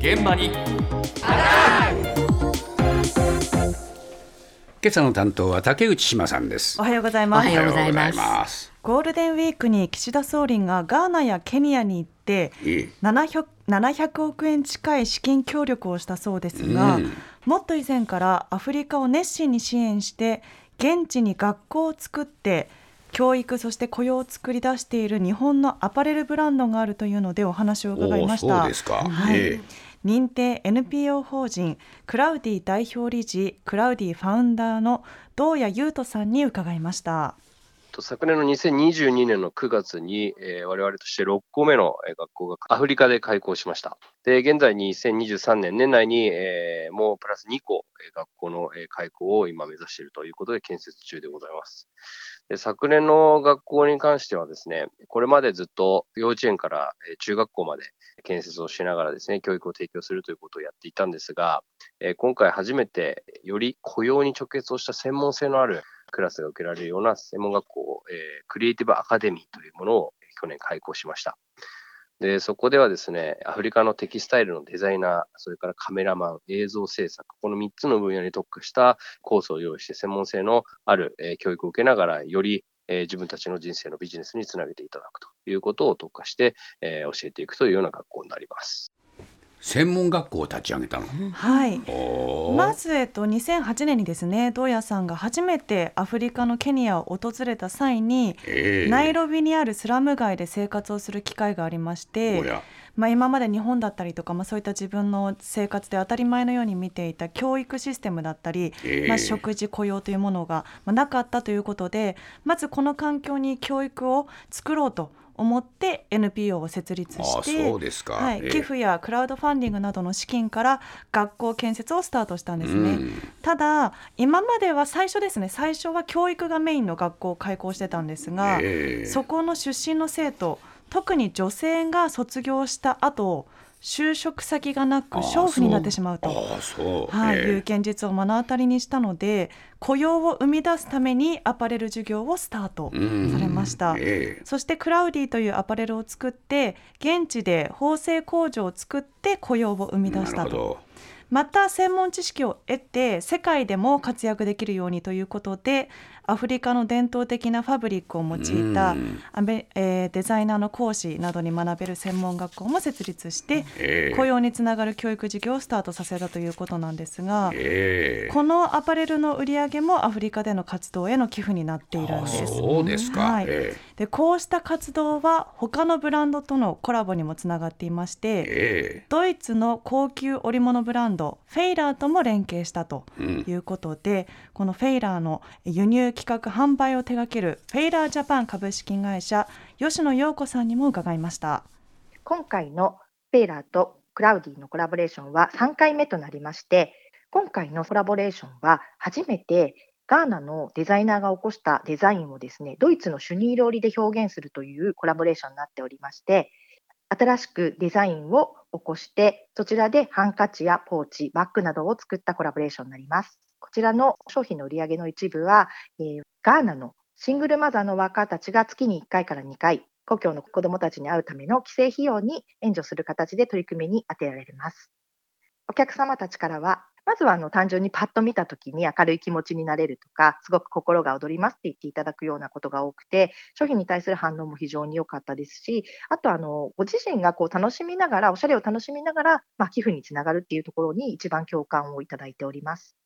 現場に。今朝の担当は竹内島さんです。おはようございます。おはようございます。ゴールデンウィークに岸田総理がガーナやケニアに行って700 700億円近い資金協力をしたそうですが、うん、もっと以前からアフリカを熱心に支援して現地に学校を作って教育そして雇用を作り出している日本のアパレルブランドがあるというのでお話を伺いました。そうですか、はい、えー認定 NPO 法人CLOUDY 代表理事 CLOUDY ファウンダーの銅冶勇人さんに伺いました。昨年の2022年の9月に、えー、我々として6校目の学校がアフリカで開校しました。で、現在2023年年内に、えー、もうプラス2校、学校の開校を今目指しているということで建設中でございます。で昨年の学校に関してはですね、これまでずっと幼稚園から中学校まで建設をしながらですね、教育を提供するということをやっていたんですが、今回初めてより雇用に直結をした専門性のあるクラスが受けられるような専門学校、えクリエイティブアカデミーというものを去年開校しました。で、そこではですね、アフリカのテキスタイルのデザイナー、それからカメラマン、映像制作、この3つの分野に特化したコースを用意して専門性のある、え教育を受けながら、よりえ自分たちの人生のビジネスにつなげていただくということを特化して、え教えていくというような学校になります。専門学校を立ち上げたの？はい。まずえっと2008年にですね、堂谷さんが初めてアフリカのケニアを訪れた際に、えー、ナイロビにあるスラム街で生活をする機会がありまして。まあ、今まで日本だったりとか、まあ、そういった自分の生活で当たり前のように見ていた教育システムだったり、えー、まあ、食事雇用というものがなかったということでまずこの環境に教育を作ろうと思って NPO を設立してはい、寄付やクラウドファンディングなどの資金から学校建設をスタートしたんですね、うん、ただ今までは最初ですね最初は教育がメインの学校を開校してたんですが、えー、そこの出身の生徒特に女性が卒業した後就職先がなく娼婦になってしまうと。はい、いう現実を目の当たりにしたので雇用を生み出すためにアパレル事業をスタートされました、えー、そしてクラウディというアパレルを作って現地で縫製工場を作って雇用を生み出したと。また専門知識を得て世界でも活躍できるようにということでアフリカの伝統的なファブリックを用いたアメ、えー、デザイナーの講師などに学べる専門学校も設立して、えー、雇用につながる教育事業をスタートさせたということなんですが、えー、このアパレルの売り上げもアフリカでの活動への寄付になっているんです。そうですか、はい、でこうした活動は他のブランドとのコラボにもつながっていまして、ドイツの高級織物ブランドフェイラーとも連携したということで、うん、このフェイラーの輸入企画販売を手掛けるフェイラージャパン株式会社吉野陽子さんにも伺いました今回のフェイラーとクラウディのコラボレーションは3回目となりまして今回のコラボレーションは初めてガーナのデザイナーが起こしたデザインをですねドイツのシュニール織で表現するというコラボレーションになっておりまして新しくデザインを起こしてそちらでハンカチやポーチバッグなどを作ったコラボレーションになります。ちらの商品の売り上げの一部は、えー、ガーナのシングルマザーのワーカーたちが月に1回から2回、故郷の子どもたちに会うための帰省費用に援助する形で取り組みに充てられます。お客様たちからは、まずはあの単純にパッと見たときに明るい気持ちになれるとか、すごく心が躍りますって言っていただくようなことが多くて、商品に対する反応も非常に良かったですし、あとあのご自身がこう楽しみながら、おしゃれを楽しみながら、まあ、寄付につながるっていうところに一番共感をいただいております。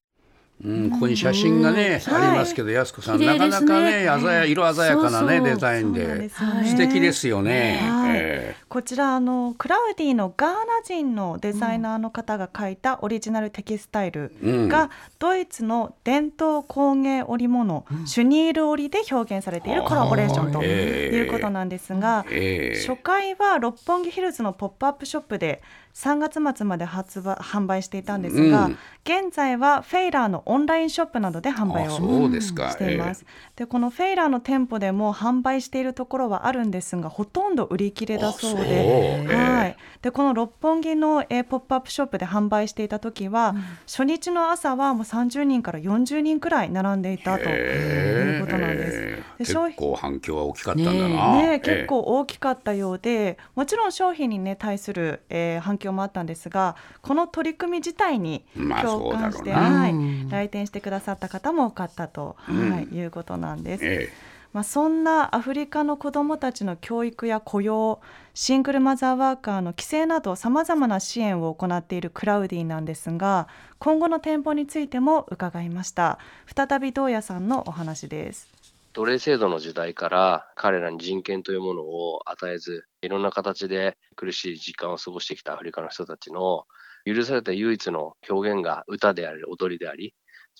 うん、ここに写真がね、ありますけど、やすこさん、なかなかね、鮮や、色鮮やかなね、デザインで。素敵ですよね。こちら、あの、クラウディのガーナ人のデザイナーの方が描いたオリジナルテキスタイルが、ドイツの伝統工芸織物、シュニール織で表現されているコラボレーションということなんですが。初回は六本木ヒルズのポップアップショップで。3月末まで発売販売していたんですが、うん、現在はフェイラーのオンラインショップなどで販売をしています。で、え。ー、このフェイラーの店舗でも販売しているところはあるんですがほとんど売り切れだそうで、はい。でこの六本木の、えー、ポップアップショップで販売していた時は、うん、初日の朝はもう30人から40人くらい並んでいたということなんです。で結構反響は大きかったんだな。ね結構大きかったようでもちろん商品に、ね、対する、えー、反響もあったんですがこの取り組み自体に共感して、まあ、はい、来店してくださった方も多かったと、はい、いうことなんです。えーまあ、そんなアフリカの子どもたちの教育や雇用シングルマザーワーカーの規制などさまざまな支援を行っているクラウディなんですが今後の展望についても伺いました。再び東野さんのお話です。奴隷制度の時代から彼らに人権というものを与えずいろんな形で苦しい時間を過ごしてきたアフリカの人たちの許された唯一の表現が歌であり踊りであり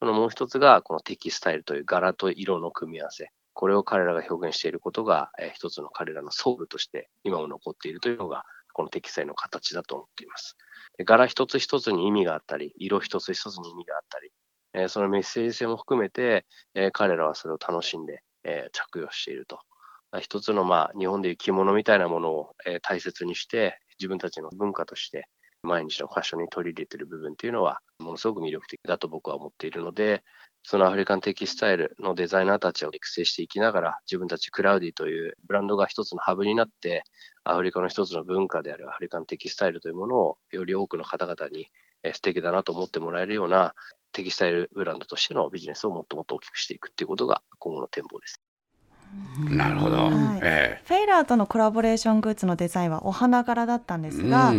そのもう一つがこのテキスタイルという柄と色の組み合わせこれを彼らが表現していることが、えー、一つの彼らのソウルとして今も残っているというのが、この適正の形だと思っています。柄一つ一つに意味があったり、色一つ一つに意味があったり、えー、そのメッセージ性も含めて、えー、彼らはそれを楽しんで、え、着用していると。一つの、まあ、日本でいう着物みたいなものを、え、大切にして、自分たちの文化として、毎日のファッションに取り入れてる部分っていうのは、ものすごく魅力的だと僕は思っているので、そのアフリカンテキスタイルのデザイナーたちを育成していきながら、自分たちクラウディというブランドが一つのハブになって、アフリカの一つの文化であるアフリカンテキスタイルというものをより多くの方々に素敵だなと思ってもらえるようなテキスタイルブランドとしてのビジネスをもっともっと大きくしていくっていうことが今後の展望です。なるほど、はい。えー、フェイラーとのコラボレーショングッズのデザインはお花柄だったんですが、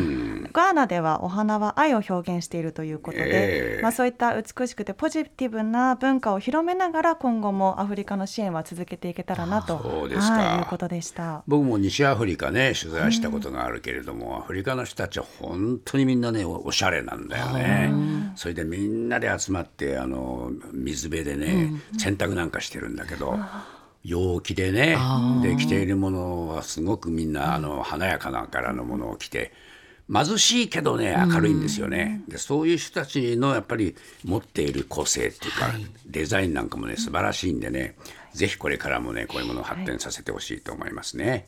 ガーナではお花は愛を表現しているということで、えー、まあ、そういった美しくてポジティブな文化を広めながら今後もアフリカの支援は続けていけたらなと。そうですか、はい、いうことでした。僕も西アフリカね取材したことがあるけれども、アフリカの人たちは本当にみんなねおしゃれなんだよね。それでみんなで集まってあの水辺でね、洗濯なんかしてるんだけど。陽気でねで着ているものはすごくみんなあの華やかな柄のものを着て貧しいけどね明るいんですよね、でそういう人たちのやっぱり持っている個性っていうか、はい、デザインなんかもね素晴らしいんでね、ぜひこれからもねこういうものを発展させてほしいと思いますね。